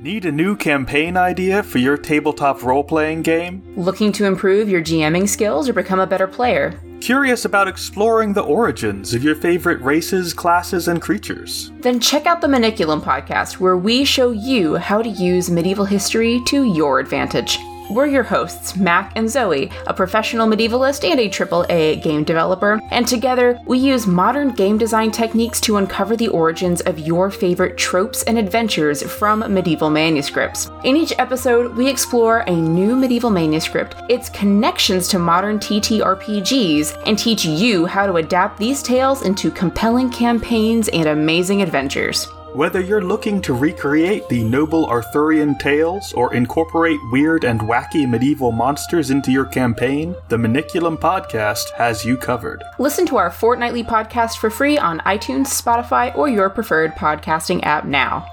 Need a new campaign idea for your tabletop role playing game? Looking to improve your GMing skills or become a better player? Curious about exploring the origins of your favorite races, classes, and creatures? Then check out the Maniculum podcast, where we show you how to use medieval history to your advantage. We're your hosts, Mac and Zoe, a professional medievalist and a AAA game developer, and together we use modern game design techniques to uncover the origins of your favorite tropes and adventures from medieval manuscripts. In each episode, we explore a new medieval manuscript, its connections to modern TTRPGs, and teach you how to adapt these tales into compelling campaigns and amazing adventures. Whether you're looking to recreate the noble Arthurian tales or incorporate weird and wacky medieval monsters into your campaign, the Maniculum podcast has you covered. Listen to our fortnightly podcast for free on iTunes, Spotify, or your preferred podcasting app now.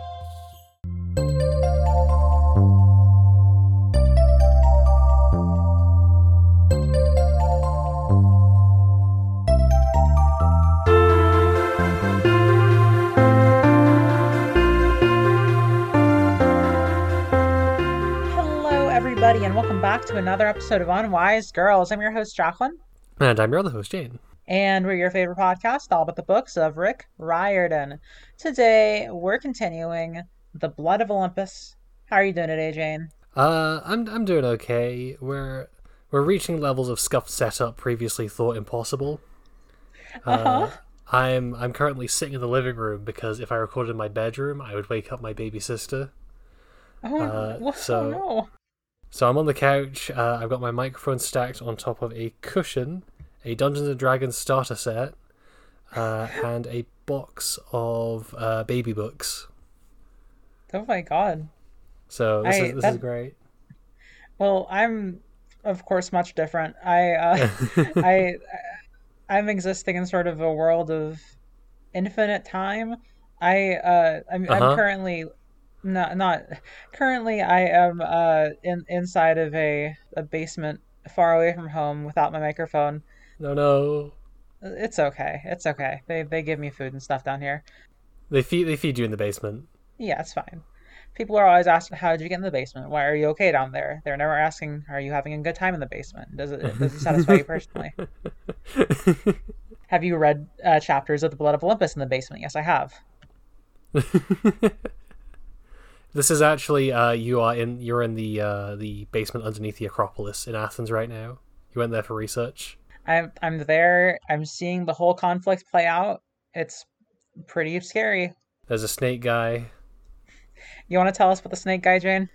Welcome back to another episode of Unwise Girls. I'm your host, Jacqueline, And I'm your other host, Jane. and we're your favorite podcast, all about the books of Rick Riordan. Today, we're continuing The Blood of Olympus. How are you doing today, Jane? Uh, I'm I'm doing okay. We're we're reaching levels of scuffed setup previously thought impossible. Uh-huh. I'm I'm currently sitting in the living room because if I recorded in my bedroom, I would wake up my baby sister. Oh, Uh, what- so- oh no. So I'm on the couch. Uh, I've got my microphone stacked on top of a cushion, a Dungeons and Dragons starter set, uh, and a box of uh, baby books. Oh my god. So this I- is this that- is great. Well, I'm, of course, much different. I, uh, I, I'm existing in sort of a world of infinite time. I, uh, I'm, Uh-huh. I'm currently not not currently. I am uh in inside of a a basement far away from home without my microphone. no, no. It's okay. It's okay. They they give me food and stuff down here. They feed they feed you in the basement. Yeah, it's fine. People are always asking, "How did you get in the basement? Why are you okay down there?" They're never asking, "Are you having a good time in the basement? Does it does it satisfy you personally?" Have you read uh, chapters of the Blood of Olympus in the basement? Yes, I have. This is actually uh, you are in you're in the uh, the basement underneath the Acropolis in Athens right now. You went there for research. I'm I'm there. I'm seeing the whole conflict play out. It's pretty scary. There's a snake guy. You want to tell us about the snake guy, Jane?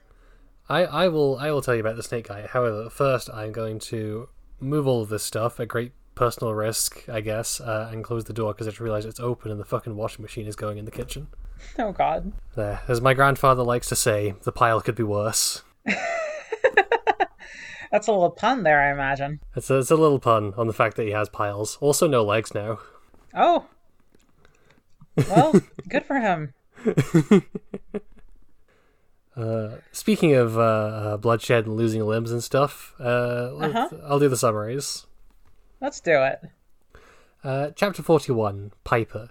I, I will I will tell you about the snake guy. However, first I'm going to move all of this stuff at great personal risk, I guess, uh, and close the door because I just realized it's open and the fucking washing machine is going in the kitchen. Oh God. There, as my grandfather likes to say, the pile could be worse. That's a little pun there, I imagine. It's a, it's a little pun on the fact that he has piles. Also, no legs now. Oh. Well, good for him. Uh, speaking of uh, uh, bloodshed and losing limbs and stuff, uh, uh-huh. I'll do the summaries. Let's do it. Uh, chapter 41 Piper.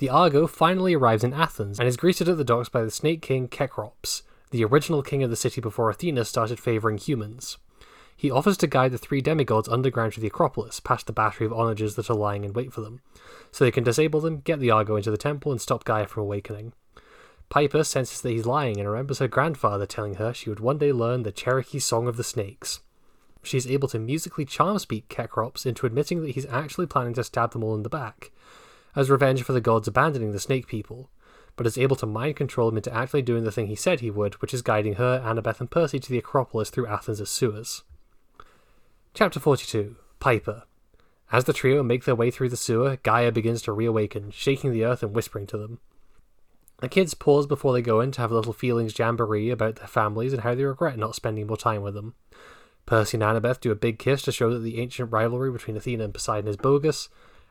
The Argo finally arrives in Athens and is greeted at the docks by the Snake King Kekrops, the original king of the city before Athena started favouring humans. He offers to guide the three demigods underground to the Acropolis, past the battery of onagers that are lying in wait for them, so they can disable them, get the Argo into the temple, and stop Gaia from awakening. Piper senses that he's lying and remembers her grandfather telling her she would one day learn the Cherokee Song of the Snakes. She is able to musically charm speak Kekrops into admitting that he's actually planning to stab them all in the back, as revenge for the gods abandoning the snake people, but is able to mind control him into actually doing the thing he said he would, which is guiding her, Annabeth, and Percy to the Acropolis through Athens' sewers. Chapter 42 Piper. As the trio make their way through the sewer, Gaia begins to reawaken, shaking the earth and whispering to them. The kids pause before they go in to have a little feelings jamboree about their families and how they regret not spending more time with them. Percy and Annabeth do a big kiss to show that the ancient rivalry between Athena and Poseidon is bogus,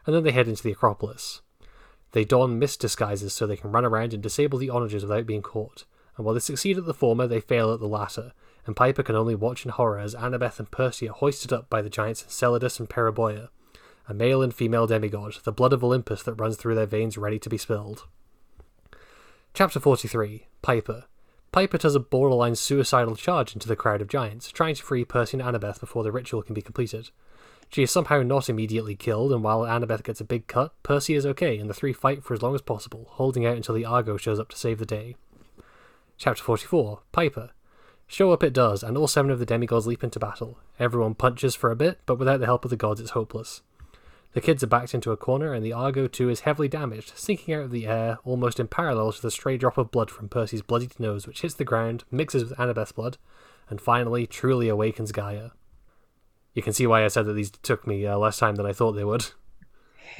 and then they head into the Acropolis. They don mist disguises so they can run around and disable the onagers without being caught, and while they succeed at the former, they fail at the latter, and Piper can only watch in horror as Annabeth and Percy are hoisted up by the giants Enceladus and Periboea, a male and female demigod, the blood of Olympus that runs through their veins ready to be spilled. Chapter 43 Piper. Piper does a borderline suicidal charge into the crowd of giants, trying to free Percy and Annabeth before the ritual can be completed. She is somehow not immediately killed, and while Annabeth gets a big cut, Percy is okay, and the three fight for as long as possible, holding out until the Argo shows up to save the day. Chapter 44 Piper. Show up it does, and all seven of the demigods leap into battle. Everyone punches for a bit, but without the help of the gods, it's hopeless. The kids are backed into a corner, and the Argo too is heavily damaged, sinking out of the air almost in parallel to the stray drop of blood from Percy's bloodied nose, which hits the ground, mixes with Annabeth's blood, and finally truly awakens Gaia. You can see why I said that these took me uh, less time than I thought they would.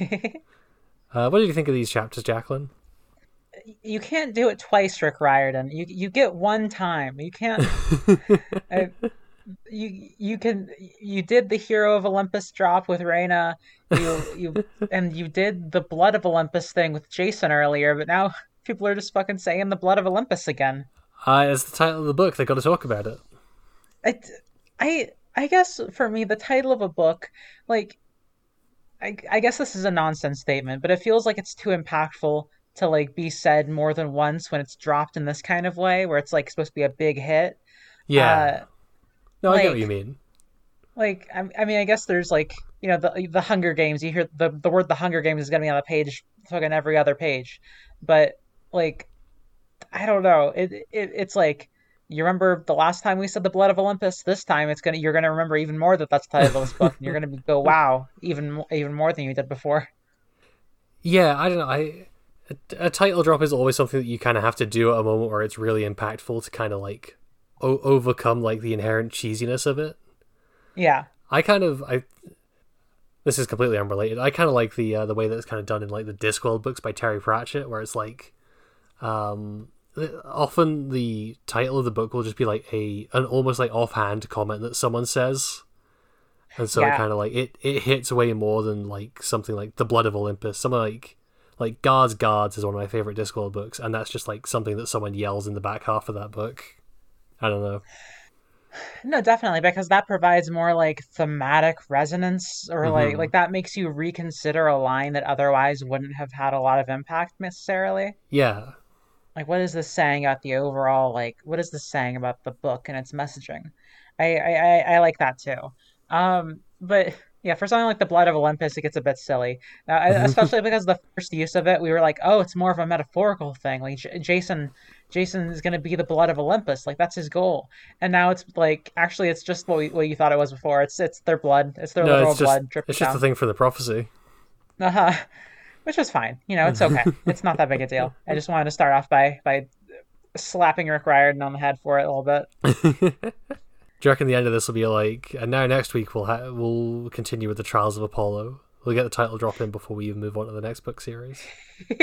uh, what did you think of these chapters, Jacqueline? You can't do it twice, Rick Riordan. You you get one time. You can't. I, you you can you did the hero of Olympus drop with Reyna. You you and you did the blood of Olympus thing with Jason earlier, but now people are just fucking saying the blood of Olympus again. Uh, it's the title of the book. They got to talk about it. I, I I guess for me, the title of a book, like, I, I guess this is a nonsense statement, but it feels like it's too impactful to like be said more than once when it's dropped in this kind of way, where it's like supposed to be a big hit. Yeah. Uh, no, I get what you mean. like I, I mean, I guess there's like you know the the Hunger Games. You hear the the word the Hunger Games is gonna be on the page, fucking every other page, but like I don't know. It, it it's like you remember the last time we said the blood of Olympus. This time it's gonna you're gonna remember even more that that's the title of this book. And you're gonna be, go wow even even more than you did before. Yeah, I don't know. I a, a title drop is always something that you kind of have to do at a moment where it's really impactful to kind of like o- overcome like the inherent cheesiness of it. Yeah, I kind of I this is completely unrelated. I kind of like the uh, the way that it's kind of done in like the Discworld books by Terry Pratchett, where it's like um often the title of the book will just be like a an almost like offhand comment that someone says. And so it kind of like it, it hits way more than like something like the blood of Olympus. Something like like guards guards is one of my favorite Discworld books, and that's just like something that someone yells in the back half of that book. I don't know. no, definitely because that provides more like thematic resonance, or like Mhm. like that makes you reconsider a line that otherwise wouldn't have had a lot of impact necessarily. Yeah, like what is this saying about the overall like what is this saying about the book and its messaging? I i i, I like that too. Um but yeah for something like the blood of olympus it gets a bit silly. Uh, especially because the first use of it we were like oh it's more of a metaphorical thing. Like J- jason jason is going to be the blood of olympus. Like that's his goal. And now it's like actually it's just what, we, what you thought it was before. It's it's their blood. It's their no, literal it's just blood dripping it's just down. the thing for the prophecy. uh-huh. Which was fine. You know, it's okay. it's not that big a deal. I just wanted to start off by by slapping Rick Riordan on the head for it a little bit. Do you reckon the end of this will be like, and now next week we'll ha- we'll continue with the Trials of Apollo. We'll get the title drop in before we even move on to the next book series.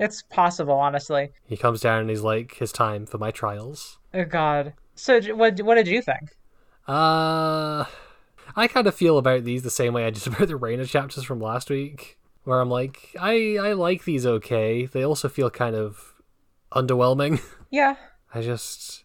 It's possible, honestly. He comes down and he's like, "His time for my trials." Oh God. So, what what did you think? Uh, I kind of feel about these the same way I did about the Reyna chapters from last week, where I'm like, I I like these okay. They also feel kind of underwhelming. Yeah. I just,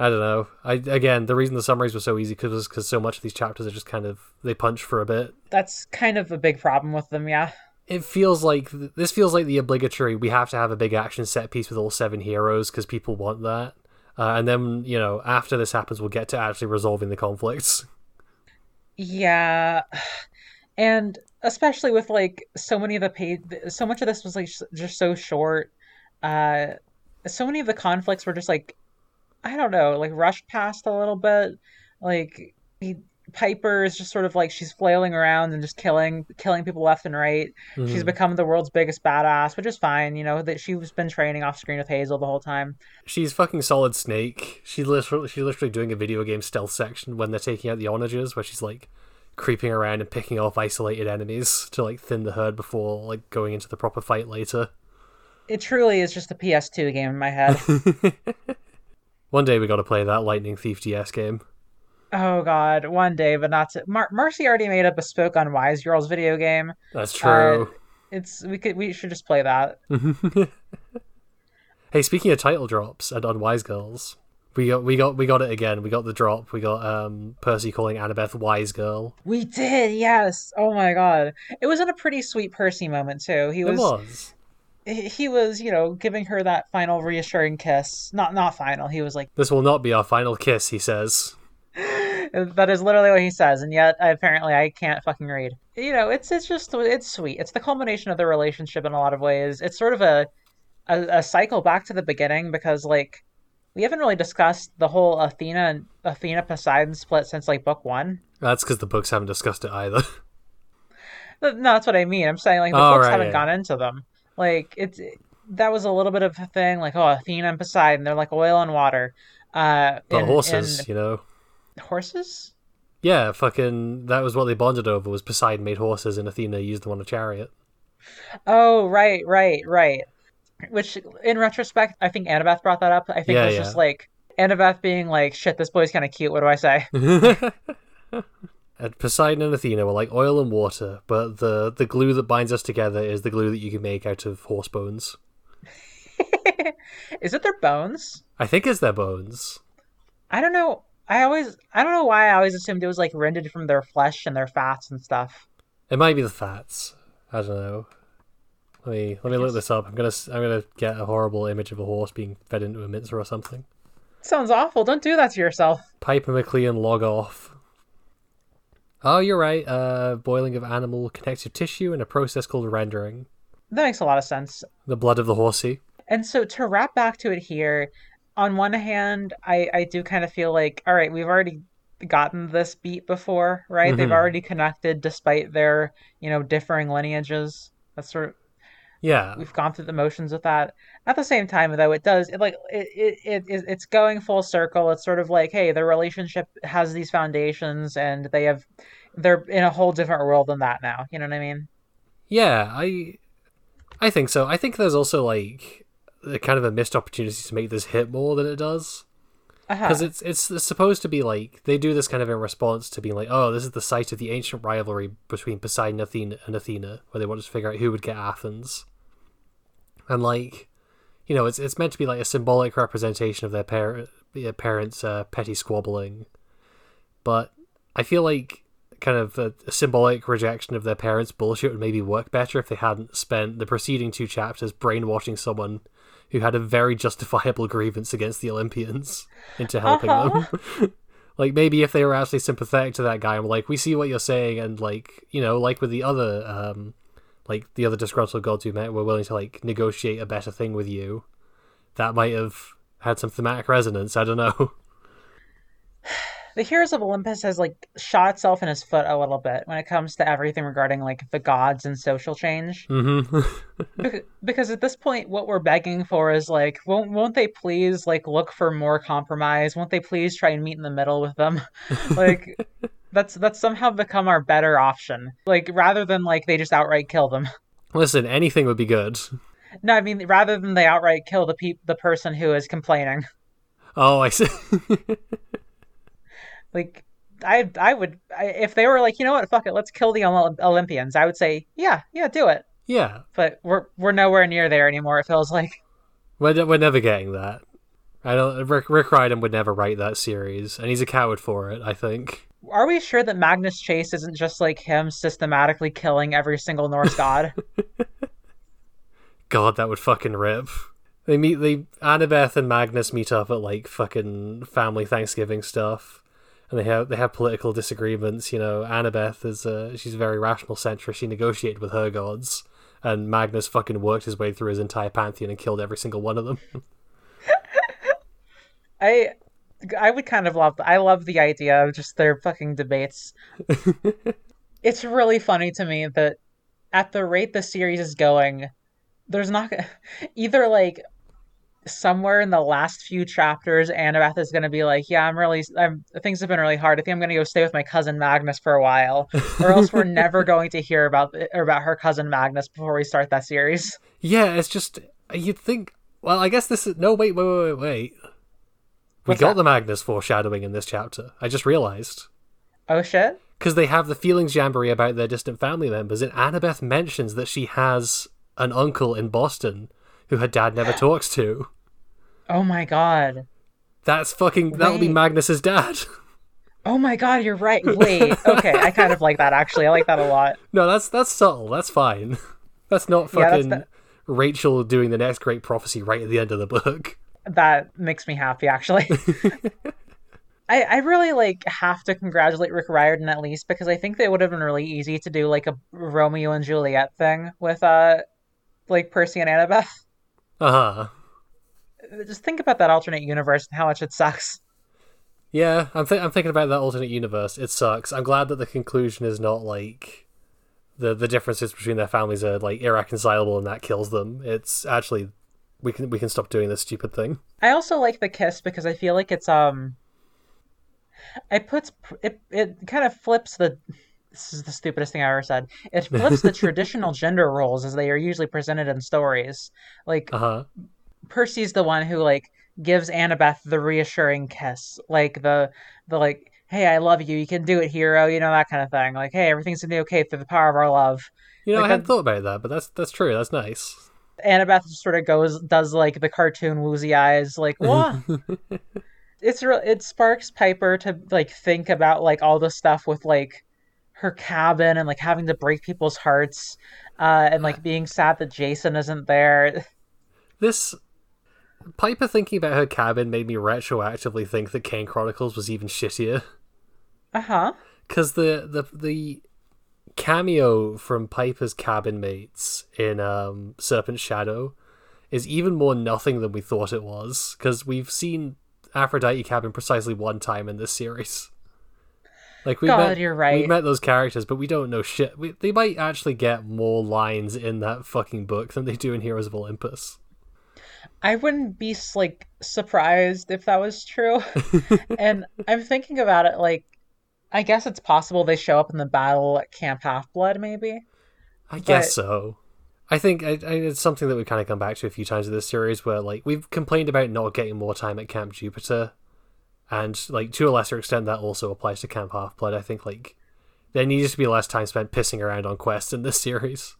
I don't know. I again, the reason the summaries were so easy cause, because so much of these chapters are just kind of they punch for a bit. That's kind of a big problem with them, yeah. It feels like this feels like the obligatory. We have to have a big action set piece with all seven heroes because people want that. Uh, and then you know after this happens, we'll get to actually resolving the conflicts. Yeah. And especially with like so many of the page so much of this was like just so short. Uh so many of the conflicts were just like I don't know, like rushed past a little bit. Like he, Piper is just sort of like she's flailing around and just killing killing people left and right. She's Mhm. become the world's biggest badass, which is fine, you know, that she's been training off screen with Hazel the whole time. She's fucking solid Snake. She literally she's literally doing a video game stealth section when they're taking out the onagers, where she's like creeping around and picking off isolated enemies to like thin the herd before like going into the proper fight later. It truly is just a PS2 game in my head. One day we got to play that Lightning Thief DS game. oh god, one day, but not to Mar- Mercy already made a bespoke Unwise Girls video game. That's true. Uh, it's we could we should just play that. hey, speaking of title drops and Unwise Girls, we got we got we got it again. We got the drop. We got um Percy calling Annabeth Wise Girl. We did, yes. Oh my god. It was in a pretty sweet Percy moment too. He It was, was. he he was, you know, giving her that final reassuring kiss. Not not final. He was like, This will not be our final kiss, he says. that is literally what he says, and yet apparently I can't fucking read. You know, it's it's just it's sweet. It's the culmination of the relationship in a lot of ways. It's sort of a a, a cycle back to the beginning because like we haven't really discussed the whole Athena and Athena Poseidon split since like book one. That's because the books haven't discussed it either. No, that's what I mean. I'm saying like the Oh, books right, haven't yeah. gone into them. Like it's that was a little bit of a thing. Like oh, Athena and Poseidon, they're like oil and water. Uh, But in- horses, in- you know. horses. Yeah, fucking. That was what they bonded over. Was Poseidon made horses and Athena used them on a chariot. Oh, right, right, right. Which, in retrospect, I think Annabeth brought that up. I think Yeah, it was yeah. just like Annabeth being like, "Shit, this boy's kind of cute. What do I say?" and Poseidon and Athena were like oil and water, but the the glue that binds us together is the glue that you can make out of horse bones. Is it their bones? I think it's their bones. I don't know. I always, I don't know why I always assumed it was like rendered from their flesh and their fats and stuff. It might be the fats. I don't know. Let me let me look this up. I'm gonna I'm gonna get a horrible image of a horse being fed into a mincer or something. Sounds awful. Don't do that to yourself. Piper McLean log off. Oh, you're right. Uh, boiling of animal connective tissue in a process called rendering. That makes a lot of sense. The blood of the horsey. And so to wrap back to it here, on one hand, I, I do kind of feel like, all right, we've already gotten this beat before, right? They've Mhm. already connected despite their, you know, differing lineages. That's sort of Yeah, we've gone through the motions with that. At the same time, though, it does it like it, it, it it's going full circle. It's sort of like, hey, their relationship has these foundations, and they have they're in a whole different world than that now. You know what I mean? yeah. I I think so. I think there's also like a kind of a missed opportunity to make this hit more than it does. Uh-huh. because it's, it's it's supposed to be like they do this kind of in response to being like, oh, this is the site of the ancient rivalry between Poseidon Athena and Athena, where they wanted to figure out who would get Athens, and like, you know, it's it's meant to be like a symbolic representation of their parent their parents' uh, petty squabbling, but I feel like kind of a, a symbolic rejection of their parents' bullshit would maybe work better if they hadn't spent the preceding two chapters brainwashing someone who had a very justifiable grievance against the Olympians into helping them. like maybe if they were actually sympathetic to that guy and were like, we see what you're saying, and like you know, like with the other, um, like the other disgruntled gods we met, we're willing to like negotiate a better thing with you. That might have had some thematic resonance. I don't know. the Heroes of Olympus has like shot itself in his foot a little bit when it comes to everything regarding like the gods and social change. Mm-hmm. Bec- because at this point, what we're begging for is like, won't won't they please like look for more compromise? Won't they please try and meet in the middle with them? like, that's that's somehow become our better option. Like rather than like they just outright kill them. Listen, anything would be good. No, I mean rather than they outright kill the pe- the person who is complaining. Oh, I see. Like, I I would I, if they were like, you know what, fuck it, let's kill the Olymp- Olympians. I would say, yeah, yeah, do it. yeah, But we're we're nowhere near there anymore. It feels like. we're we're never getting that. I don't. Rick Rick Riordan would never write that series, and he's a coward for it. I think. Are we sure that Magnus Chase isn't just like him systematically killing every single Norse god? God, that would fucking rip. They meet. They Annabeth and Magnus meet up at like fucking family Thanksgiving stuff, and they have they have political disagreements. You know, Annabeth is uh, she's a very rational centrist. She negotiated with her gods, and Magnus fucking worked his way through his entire pantheon and killed every single one of them. I I would kind of love I love the idea of just their fucking debates. it's really funny to me that at the rate the series is going, there's not either like somewhere in the last few chapters Annabeth is going to be like, "Yeah, I'm really I'm things have been really hard. I think I'm going to go stay with my cousin Magnus for a while." Or else we're never going to hear about about her cousin Magnus before we start that series. yeah, it's just you'd think. Well, I guess this is no. Wait, wait, wait, wait. wait. We What's got that? the Magnus foreshadowing in this chapter. I just realized. Oh shit. because they have the feelings jamboree about their distant family members, and Annabeth mentions that she has an uncle in Boston who her dad never talks to. Oh my god. That's fucking. That'll be Magnus's dad. Oh my god, you're right. Wait. Okay, I kind of like that actually. I like that a lot. no, that's that's subtle. That's fine. That's not Yeah, that's fucking the- Rachel doing the next great prophecy right at the end of the book. That makes me happy, actually. I, I really like have to congratulate Rick Riordan at least because I think that it would have been really easy to do like a Romeo and Juliet thing with uh like Percy and Annabeth. Uh huh. Just think about that alternate universe and how much it sucks. Yeah, I'm th- I'm thinking about that alternate universe. It sucks. I'm glad that the conclusion is not like the the differences between their families are like irreconcilable and that kills them. It's actually we can we can stop doing this stupid thing. I also like the kiss because I feel like it's um it puts it it kind of flips the this is the stupidest thing I ever said. It flips the traditional gender roles as they are usually presented in stories. Like Uh huh. Percy's the one who like gives Annabeth the reassuring kiss, like the the like, "Hey, I love you. You can do it, hero." You know that kind of thing. Like, "Hey, everything's gonna be okay through the power of our love." You know, Like I hadn't thought about that, but that's that's true. That's nice. Annabeth sort of goes does like the cartoon woozy eyes, like what? it's real. It sparks Piper to like think about like all the stuff with like her cabin and like having to break people's hearts, uh, and like being sad that Jason isn't there. This Piper thinking about her cabin made me retroactively think that Kane Chronicles was even shittier. Uh huh. because the, the the cameo from Piper's cabin mates in um, Serpent Shadow is even more nothing than we thought it was. Because we've seen Aphrodite cabin precisely one time in this series. Like we God, met, you're right. We met those characters, but we don't know shit. We, they might actually get more lines in that fucking book than they do in Heroes of Olympus. I wouldn't be like surprised if that was true. and I'm thinking about it like I guess it's possible they show up in the battle at Camp Half Blood, maybe. I guess so. I think I, I, it's something that we've kind of come back to a few times in this series where, like, we've complained about not getting more time at Camp Jupiter, and, like, to a lesser extent, that also applies to Camp Half Blood. I think, like, there needs to be less time spent pissing around on quests in this series.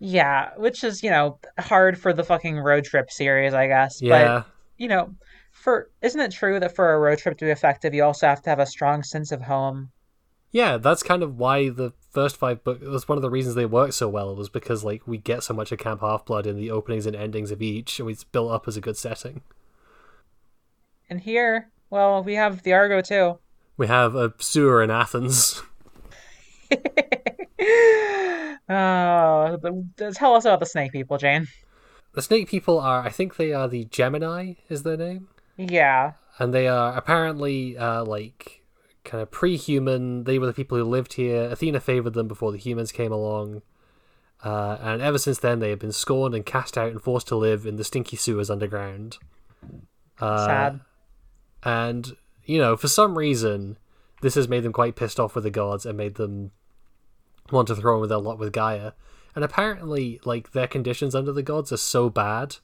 Yeah, which is, you know, hard for the fucking road trip series, I guess. Yeah. But, you know, for isn't it true that for a road trip to be effective, you also have to have a strong sense of home? Yeah, that's kind of why the first five books was one of the reasons they work so well was because like we get so much of Camp Half Blood in the openings and endings of each, and it's built up as a good setting. And here, well, we have the Argo too. We have a sewer in Athens. oh, tell us about the snake people, Jane. The snake people are, I think they are the Gemini, is their name? Yeah. and they are apparently uh, like kind of pre-human. They were the people who lived here. Athena favored them before the humans came along, uh, and ever since then they have been scorned and cast out and forced to live in the stinky sewers underground. Uh, Sad. And you know, for some reason, this has made them quite pissed off with the gods and made them want to throw in with their lot with Gaia. And apparently, like their conditions under the gods are so bad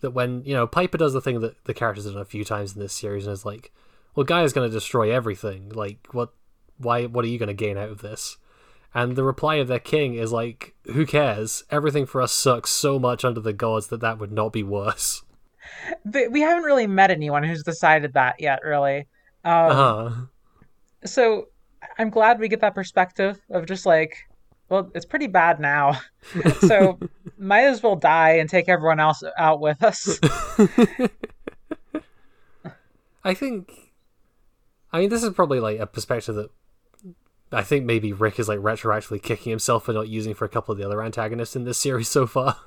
that when you know Piper does the thing that the characters have done a few times in this series and is like, "Well, Gaia's going to destroy everything. Like, what? Why? What are you going to gain out of this?" And the reply of their king is like, "Who cares? Everything for us sucks so much under the gods that that would not be worse." But we haven't really met anyone who's decided that yet, really. Um, Uh huh. So I'm glad we get that perspective of just like, well, it's pretty bad now. so might as well die and take everyone else out with us. I think. I mean, this is probably like a perspective that I think maybe Rick is like retroactively kicking himself for not using for a couple of the other antagonists in this series so far.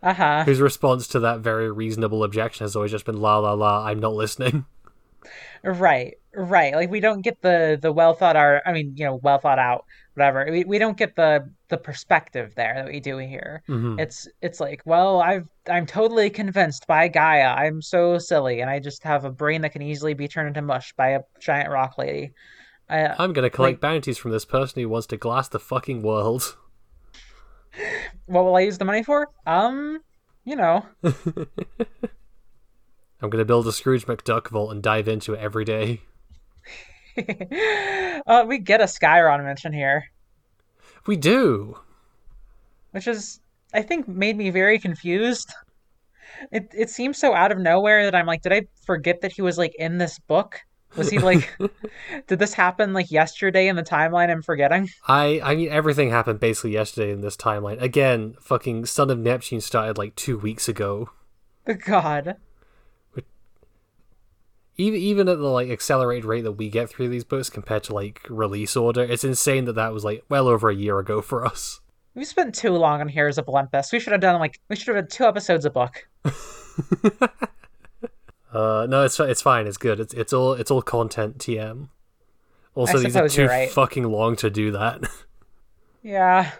Uh huh. Whose response to that very reasonable objection has always just been la la la, I'm not listening. Right, right. Like we don't get the the well thought out. I mean, you know, well thought out. Whatever. We we don't get the the perspective there that we do here. Mhm. It's it's like, well, I've I'm totally convinced by Gaia. I'm so silly, and I just have a brain that can easily be turned into mush by a giant rock lady. I, I'm gonna collect bounties from this person who wants to glass the fucking world. what will I use the money for? Um, you know, I'm gonna build a Scrooge McDuck vault and dive into it every day. uh, we get a Sciron mention here, We do. which is I think made me very confused. It it seems so out of nowhere that I'm like, did I forget that he was like in this book? Was he like did this happen like yesterday in the timeline I'm forgetting? I I mean everything happened basically yesterday in this timeline. Again, fucking Son of Neptune started like two weeks ago. God. Even even at the like accelerated rate that we get through these books compared to like release order, it's insane that that was like well over a year ago for us. We spent too long on Heroes of Olympus. We should have done like we should have done two episodes a book. Uh, no, it's it's fine. It's good. It's it's all it's all content. TM. Also, I these are too right. fucking long to do that. Yeah.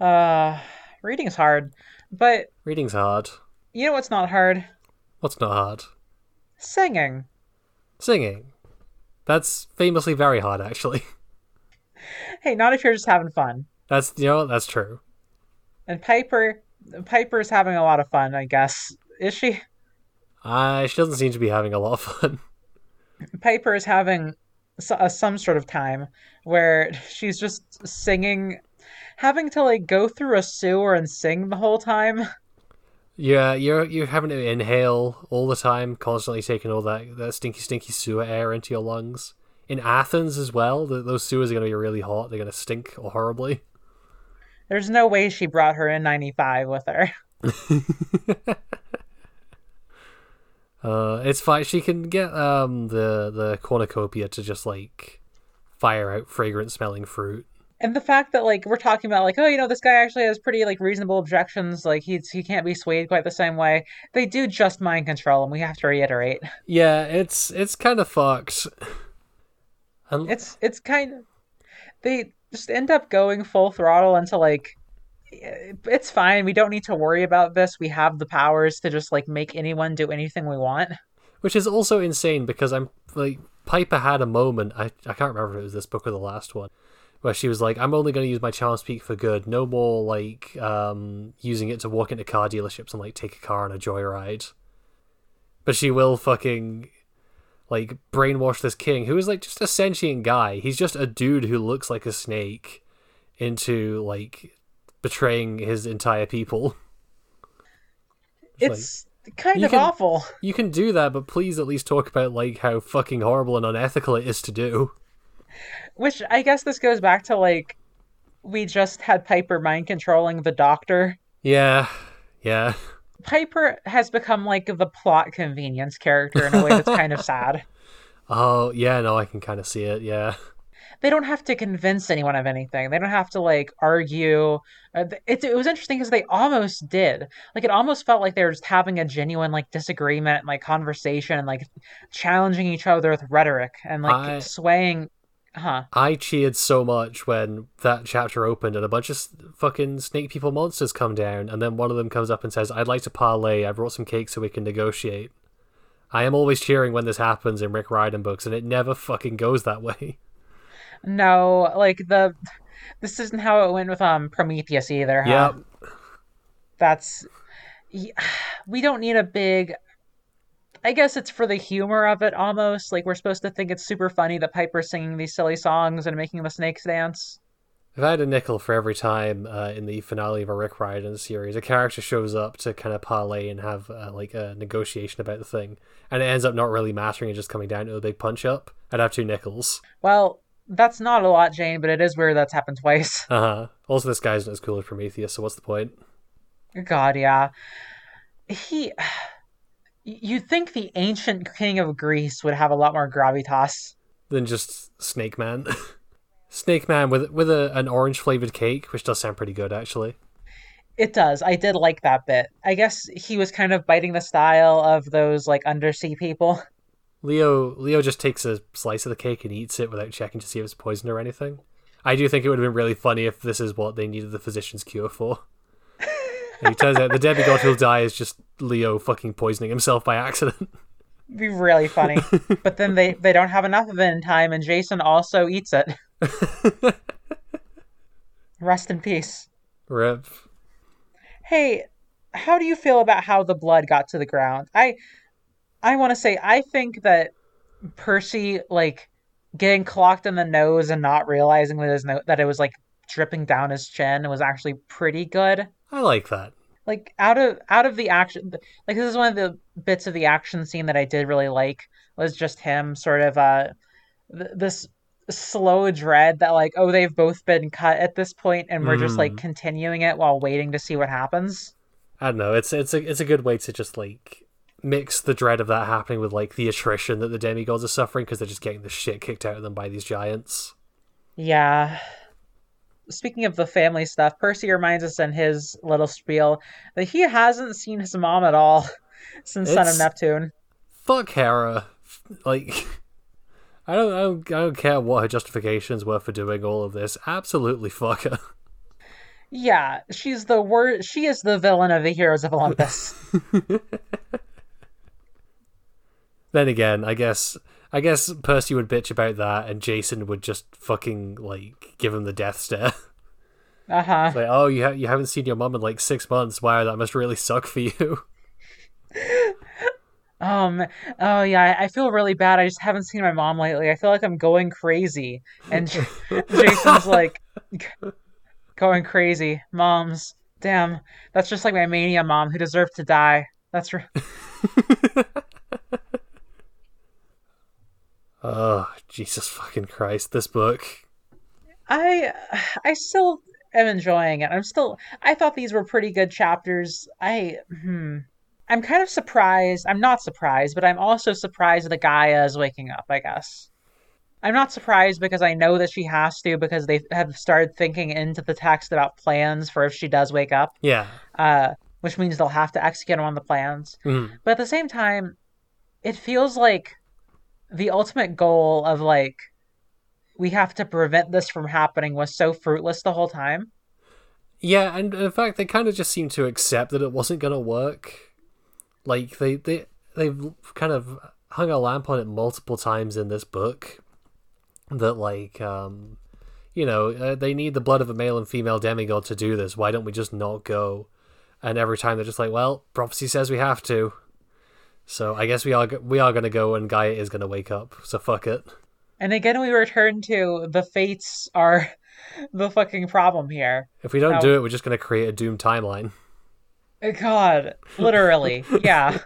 Uh reading is hard. But Reading's hard. you know what's not hard? What's not hard? Singing. Singing. That's famously very hard, actually. Hey, not if you're just having fun. That's you know that's true. And Piper Piper's having a lot of fun, I guess. Is she? Uh, she doesn't seem to be having a lot of fun. Piper is having uh, some sort of time where she's just singing, having to like go through a sewer and sing the whole time. Yeah, you're you're having to inhale all the time, constantly taking all that, that stinky, stinky sewer air into your lungs. In Athens as well, th those sewers are going to be really hot. They're going to stink horribly. There's no way she brought her N95 with her. Uh, it's fine. She can get um the the cornucopia to just like fire out fragrant smelling fruit. And the fact that like we're talking about like oh you know this guy actually has pretty like reasonable objections like he's he can't be swayed quite the same way they do just mind control and we have to reiterate Yeah, it's it's kind of fucked. It's it's kind of they just end up going full throttle into like eh, it's fine we don't need to worry about this we have the powers to just like make anyone do anything we want which is also insane because I'm like Piper had a moment. I I can't remember if it was this book or the last one. Where she was like, "I'm only going to use my charm speak for good. No more like um, using it to walk into car dealerships and like take a car on a joyride." But she will fucking like brainwash this king, who is like just a sentient guy. He's just a dude who looks like a snake, into like betraying his entire people. it's kind you of can- awful You can do that, but please at least talk about like how fucking horrible and unethical it is to do. Which i guess this goes back to like we just had piper mind controlling the doctor Yeah, yeah. Piper has become like the plot convenience character in a way that's kind of sad. Oh, yeah, no, I can kind of see it, yeah. They don't have to convince anyone of anything. They don't have to like argue. Uh, It, it was interesting because they almost did. Like it almost felt like they were just having a genuine like disagreement and like conversation and like challenging each other with rhetoric and like I- swaying. Huh. I cheered so much when that chapter opened and a bunch of fucking snake people monsters come down, and then one of them comes up and says, I'd like to parlay, I brought some cake so we can negotiate. I am always cheering when this happens in Rick Riordan books, and it never fucking goes that way. No, like the this isn't how it went with um Prometheus either. Huh? Yep. that's we don't need a big I guess it's for the humor of it almost. Like we're supposed to think it's super funny that Piper's singing these silly songs and making the snakes dance. If I had a nickel for every time uh, in the finale of a Rick Riordan series, a character shows up to kind of parlay and have uh, like a negotiation about the thing, and it ends up not really mattering and just coming down to a big punch up, I'd have two nickels. Well, that's not a lot, Jane, but it is weird that's happened twice. Uh huh. Also, this guy isn't as cool as Prometheus, so what's the point? God, yeah. He you'd think the ancient king of Greece would have a lot more gravitas. Than just Snake Man. Snake Man with with a, an orange flavored cake, which does sound pretty good actually. It does. I did like that bit. I guess he was kind of biting the style of those like undersea people. Leo Leo just takes a slice of the cake and eats it without checking to see if it's poisoned or anything. I do think it would have been really funny if this is what they needed the physician's cure for. And it turns out the demigod who'll die is just Leo fucking poisoning himself by accident. be really funny. but then they they don't have enough of it in time, and Jason also eats it. Rest in peace. Rip. Hey, how do you feel about how the blood got to the ground? I I want to say I think that Percy like getting clocked in the nose and not realizing that his no- that it was like dripping down his chin was actually pretty good. I like that. like out of out of the action like this is one of the bits of the action scene that I did really like was just him sort of uh th- this slow dread that like oh they've both been cut at this point and we're just like Mm. continuing it while waiting to see what happens. I don't know. It's it's a it's a good way to just like mix the dread of that happening with like the attrition that the demigods are suffering because they're just getting the shit kicked out of them by these giants. Yeah. Speaking of the family stuff, Percy reminds us in his little spiel that he hasn't seen his mom at all since Son of Neptune. Fuck Hera. Like I don't, I don't I don't care what her justifications were for doing all of this. Absolutely fuck her. Yeah, she's the wor- she is the villain of the Heroes of Olympus. Then again, I guess I guess Percy would bitch about that and Jason would just fucking like give him the death stare. Uh-huh. like, oh, you ha- you haven't seen your mum in like six months. Wow, that must really suck for you. Um oh yeah, I feel really bad. I just haven't seen my mom lately. I feel like I'm going crazy. And J- Jason's like going crazy. Moms, damn. That's just like my mania mom who deserved to die. That's r oh, Jesus fucking Christ! This book. I I still am enjoying it. I'm still I thought these were pretty good chapters. I hmm I'm kind of surprised. I'm not surprised, but I'm also surprised that Gaia is waking up, I guess. I'm not surprised because I know that she has to because they have started thinking into the text about plans for if she does wake up, Yeah. uh, which means they'll have to execute on the plans. Mhm. But at the same time, it feels like the ultimate goal of like we have to prevent this from happening was so fruitless the whole time. Yeah, and in fact, they kind of just seem to accept that it wasn't gonna work. Like they they they've kind of hung a lamp on it multiple times in this book. That like um, you know, uh, they need the blood of a male and female demigod to do this. Why don't we just not go? And every time they're just like, well, prophecy says we have to. So I guess we are we are gonna go, and Gaia is gonna wake up. So fuck it. And again, we return to the fates are the fucking problem here. If we don't do it, we're just gonna create a doom timeline. God, literally, yeah.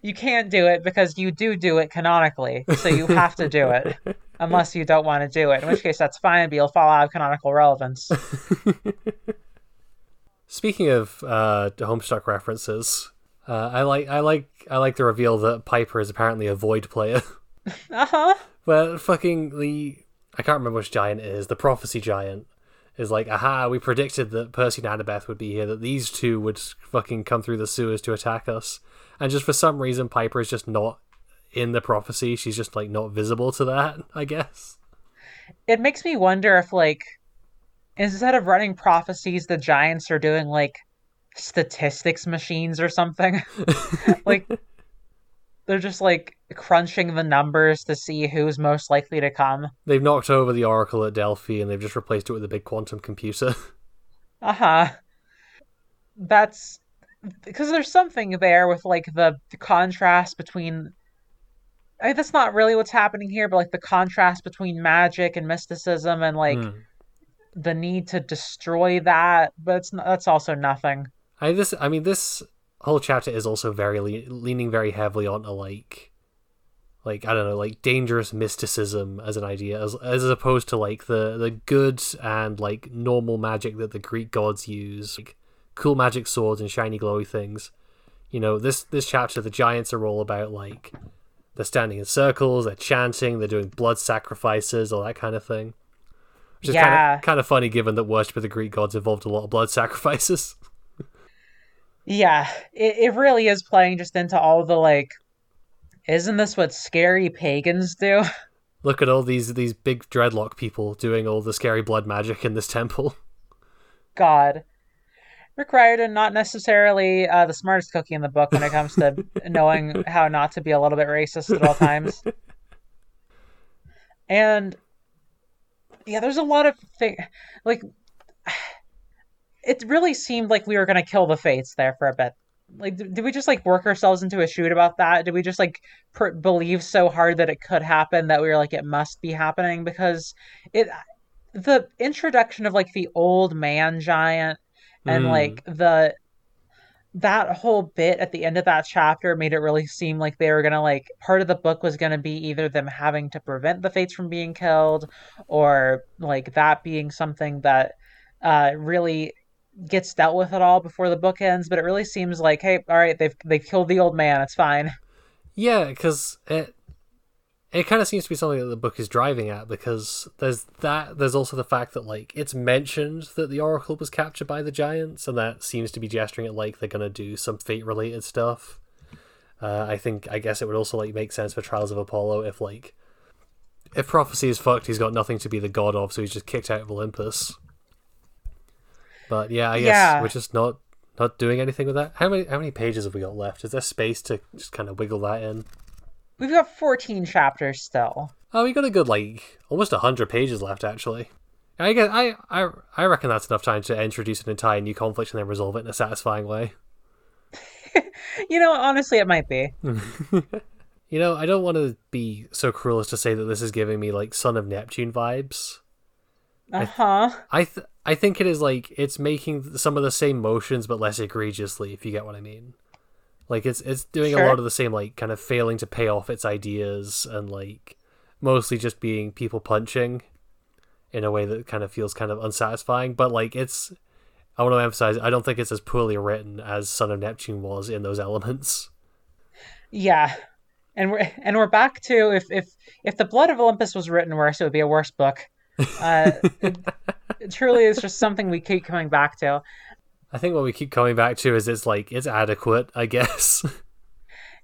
You can't do it because you do do it canonically, so you have to do it. Unless you don't want to do it, in which case that's fine, but you'll fall out of canonical relevance. Speaking of uh, Homestuck references, uh, I like I like I like the reveal that Piper is apparently a Void player. Uh huh. Where fucking the I can't remember which giant it is. The Prophecy giant is like, aha, we predicted that Percy and Annabeth would be here. That these two would fucking come through the sewers to attack us, and just for some reason, Piper is just not in the prophecy. She's just like not visible to that. I guess. It makes me wonder if, like, instead of running prophecies, the giants are doing, like, statistics machines or something. like, they're just, like, crunching the numbers to see who's most likely to come. They've knocked over the Oracle at Delphi, and they've just replaced it with a big quantum computer. Uh huh. That's because there's something there with, like, the, the contrast between. I mean, that's not really what's happening here, but, like, the contrast between magic and mysticism and, like, Hmm. the need to destroy that, but it's not, that's also nothing. I this I mean this whole chapter is also very le- leaning very heavily onto like like I don't know like dangerous mysticism as an idea as as opposed to like the the good and like normal magic that the Greek gods use like cool magic swords and shiny glowy things. You know this this chapter the giants are all about like they're standing in circles, they're chanting, they're doing blood sacrifices, all that kind of thing. Which is kind of kind of funny given that worship of the Greek gods involved a lot of blood sacrifices. Yeah, it, it really is playing just into all the like, isn't this what scary pagans do? Look at all these these big dreadlock people doing all the scary blood magic in this temple. God. Rick Riordan, not necessarily uh, the smartest cookie in the book when it comes to knowing how not to be a little bit racist at all times. And yeah, there's a lot of thing like it really seemed like we were gonna kill the fates there for a bit. Like, did did we just like work ourselves into a shoot about that? Did we just like per- believe so hard that it could happen that we were like it must be happening because it the introduction of like the old man giant and Mm. like the that whole bit at the end of that chapter made it really seem like they were gonna like part of the book was gonna be either them having to prevent the fates from being killed or like that being something that uh really gets dealt with at all before the book ends but it really seems like hey all right they've they killed the old man it's fine Yeah, because it it kind of seems to be something that the book is driving at because there's that there's also the fact that like it's mentioned that the oracle was captured by the giants and that seems to be gesturing at like they're gonna do some fate related stuff. Uh, I think I guess it would also like make sense for Trials of Apollo if like if prophecy is fucked, he's got nothing to be the god of, so he's just kicked out of Olympus. But yeah, I guess Yeah. we're just not not doing anything with that. How many how many pages have we got left? Is there space to just kind of wiggle that in? we've got 14 chapters still Oh, we got a good like almost hundred pages left actually. I guess I, I I reckon that's enough time to introduce an entire new conflict and then resolve it in a satisfying way. you know honestly it might be You know, I don't want to be so cruel as to say that this is giving me like Son of Neptune vibes. uh-huh I th- I think it is like it's making some of the same motions but less egregiously, if you get what I mean. Like it's it's doing a lot of the same like kind of failing to pay off its ideas and like mostly just being people punching in a way that kind of feels kind of unsatisfying. But like it's I want to emphasize I don't think it's as poorly written as Son of Neptune was in those elements. Yeah. And we're and we're back to if if if the Blood of Olympus was written worse, it would be a worse book. Uh, it, it truly is just something we keep coming back to. I think what we keep coming back to is it's like it's adequate, I guess.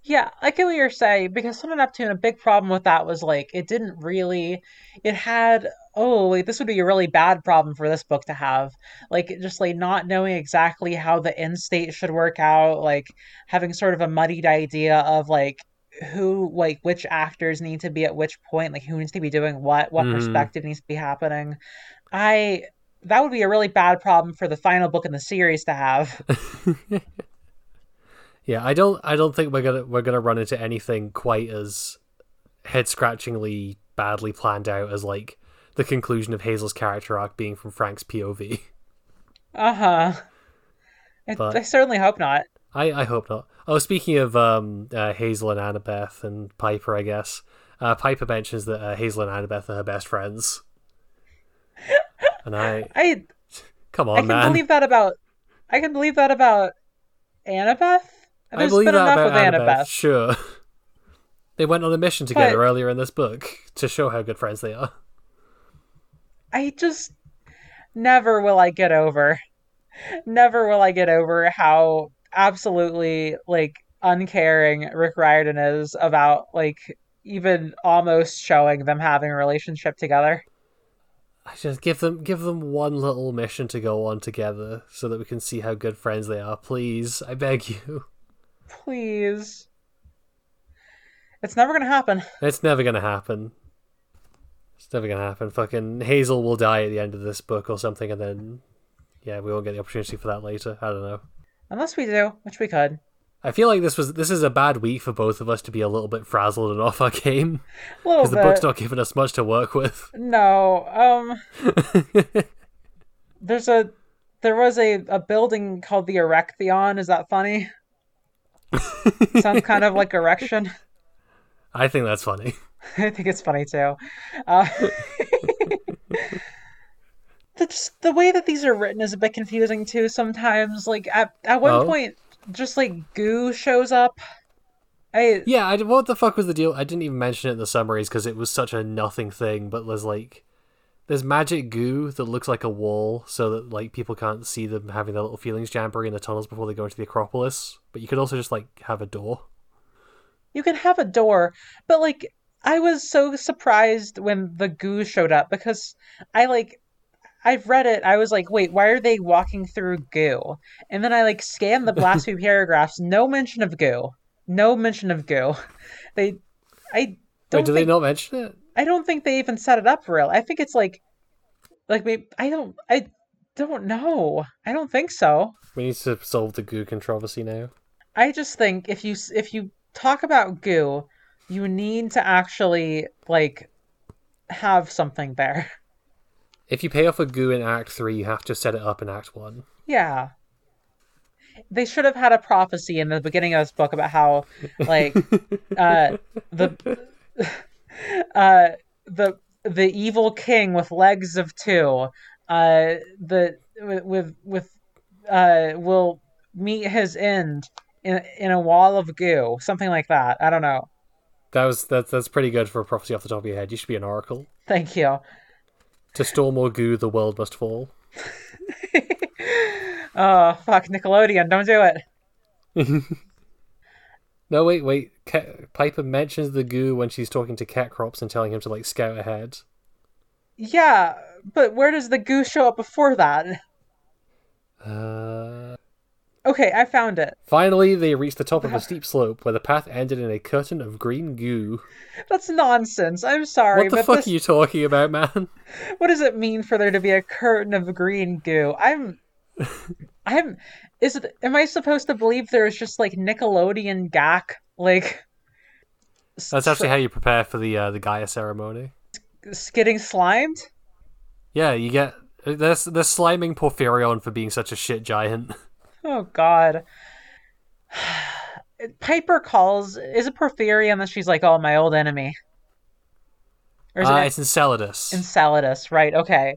Yeah, I get what you're saying because Son of Neptune, a big problem with that was like it didn't really. It had oh wait, this would be a really bad problem for this book to have. Like just like not knowing exactly how the end state should work out, like having sort of a muddied idea of like who like which actors need to be at which point, like who needs to be doing what, what Mhm. perspective needs to be happening. I that would be a really bad problem for the final book in the series to have. Yeah, I don't I don't think we're gonna we're gonna run into anything quite as head scratchingly badly planned out as like the conclusion of Hazel's character arc being from Frank's POV. Uh huh. I, I certainly hope not. I, I hope not. Oh, speaking of um, uh, Hazel and Annabeth and Piper, I guess uh, Piper mentions that uh, Hazel and Annabeth are her best friends, and I I come on, I can man. believe that about I can believe that about Annabeth. I believe been that enough about Annabeth. Annabeth. Sure, they went on a mission together But- earlier in this book to show how good friends they are. I just never will I get over. Never will I get over how absolutely like uncaring Rick Riordan is about like even almost showing them having a relationship together. I just give them give them one little mission to go on together so that we can see how good friends they are. Please, I beg you. Please. It's never gonna happen. It's never gonna happen. It's never gonna happen. Fucking Hazel will die at the end of this book or something, and then yeah, we won't get the opportunity for that later. I don't know. Unless we do, which we could. I feel like this was this is a bad week for both of us to be a little bit frazzled and off our game because the book's not giving us much to work with. No, um there's a there was a, a building called the Erechtheion. Is that funny? Sounds kind of like erection. I think that's funny. I think it's funny too. Uh, the, the way that these are written is a bit confusing too sometimes. Like at, at one Oh. point, just like goo shows up. I Yeah, I, what the fuck was the deal? I didn't even mention it in the summaries because it was such a nothing thing. But there's like, there's magic goo that looks like a wall, so that like people can't see them having their little feelings jamboree in the tunnels before they go into the Acropolis. But you could also just like have a door. you can have a door, but like I was so surprised when the goo showed up because I like I've read it. I was like, wait, why are they walking through goo? And then I like scanned the last few paragraphs. No mention of goo. No mention of goo. They, I don't Wait, do they not mention it? I don't think they even set it up real. I think it's like, like maybe I don't. I don't know. I don't think so. We need to solve the goo controversy now. I just think if you if you talk about goo, you need to actually like have something there. If you pay off a goo in Act Three, you have to set it up in Act One. Yeah. they should have had a prophecy in the beginning of this book about how like uh the uh the the evil king with legs of two uh the with with uh will meet his end in in a wall of goo something like that i don't know That was that's that's pretty good for a prophecy off the top of your head. You should be an oracle. thank you To storm or goo, the world must fall. oh fuck nickelodeon don't do it No, wait, wait. Ke- Piper mentions the goo when she's talking to Kekrops and telling him to like scout ahead. yeah but where does the goo show up before that Uh, okay i found it finally, they reached the top of a steep slope where the path ended in a curtain of green goo. that's nonsense i'm sorry What the but fuck this, are you talking about, man? what does it mean for there to be a curtain of green goo i'm i'm is it am i supposed to believe there's just like nickelodeon Gak like That's actually how you prepare for the uh, the Gaia ceremony. getting slimed Yeah, you get they're, they're sliming Porphyrion for being such a shit giant. oh god piper calls is it porphyrion that she's like oh my old enemy or is Uh, it it's Enceladus, enceladus right okay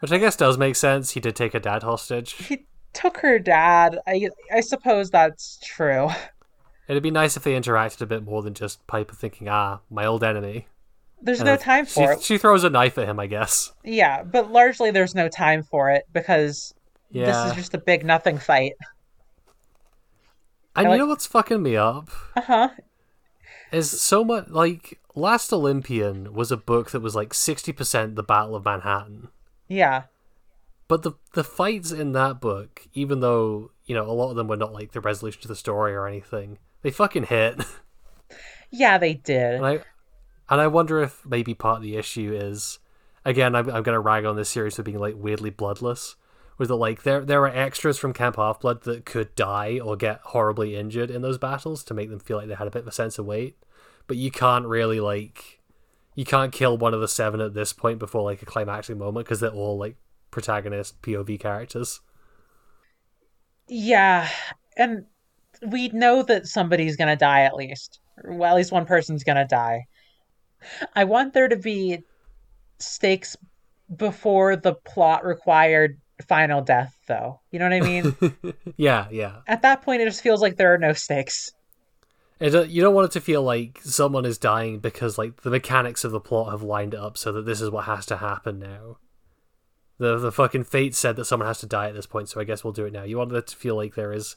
which I guess does make sense. He did take a dad hostage. he took her dad i i suppose that's true It'd be nice if they interacted a bit more than just Piper thinking, "Ah, my old enemy." there's And no time she, for it She throws a knife at him, I guess. Yeah, but largely there's no time for it because Yeah. this is just a big nothing fight. And I you like- know what's fucking me up? Uh huh. Is so much like Last Olympian was a book that was like sixty percent the Battle of Manhattan. Yeah. But the the fights in that book, even though, you know, a lot of them were not like the resolution to the story or anything, they fucking hit. Yeah, they did. And I and I wonder if maybe part of the issue is again I'm I'm gonna rag on this series for being like weirdly bloodless. Was that like there there are extras from Camp Half Blood that could die or get horribly injured in those battles to make them feel like they had a bit of a sense of weight. But you can't really like you can't kill one of the seven at this point before like a climactic moment because they're all like protagonist POV characters. Yeah, and we know that somebody's gonna die at least. Well, at least one person's gonna die. I want there to be stakes before the plot required final death, though. You know what I mean? yeah, yeah. At that point, it just feels like there are no stakes. It, uh, you don't want it to feel like someone is dying because like the mechanics of the plot have lined it up so that this is what has to happen now. The the fucking fate said that someone has to die at this point, so I guess we'll do it now. You want it to feel like there is,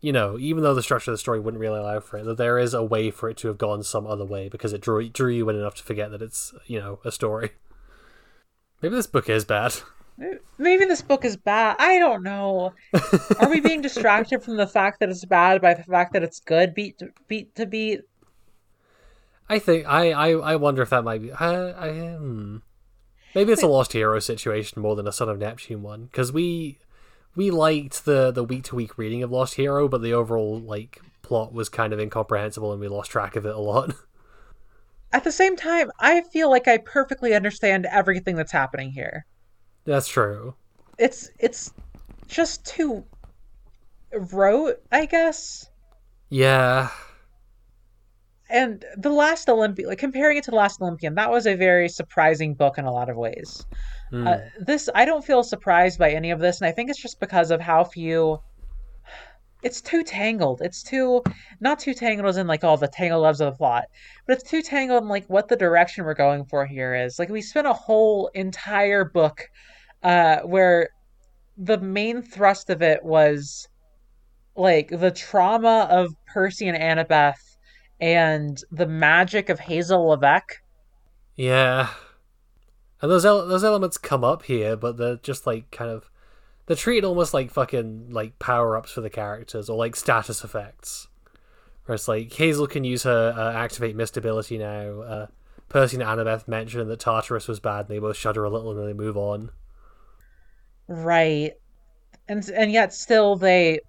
you know, even though the structure of the story wouldn't really allow for it, that there is a way for it to have gone some other way because it drew drew you in enough to forget that it's you know a story. Maybe this book is bad. Maybe this book is bad. I don't know. Are we being distracted from the fact that it's bad by the fact that it's good beat to, beat to beat? I think I I, I wonder if that might be. I, I hmm. Maybe it's a lost hero situation more than a Son of Neptune one because we we liked the the week to week reading of Lost Hero, but the overall like plot was kind of incomprehensible and we lost track of it a lot. At the same time, I feel like I perfectly understand everything that's happening here. That's true. It's it's just too rote, I guess. Yeah, And the last Olympian, like comparing it to the last Olympian, that was a very surprising book in a lot of ways. Hmm. Uh, this I don't feel surprised by any of this, and I think it's just because of how few. It's too tangled. It's too not too tangled as in like all the tangled loves of the plot, but it's too tangled in like what the direction we're going for here is. Like we spent a whole entire book, uh, where the main thrust of it was like the trauma of Percy and Annabeth and the magic of Hazel Levesque. yeah. And those ele- those elements come up here, but they're just like kind of they're treated almost like fucking like power ups for the characters or like status effects. Where it's like Hazel can use her uh, activate mist ability now. Uh, Percy and Annabeth mention that Tartarus was bad, and they both shudder a little and then they move on. Right. And and yet still they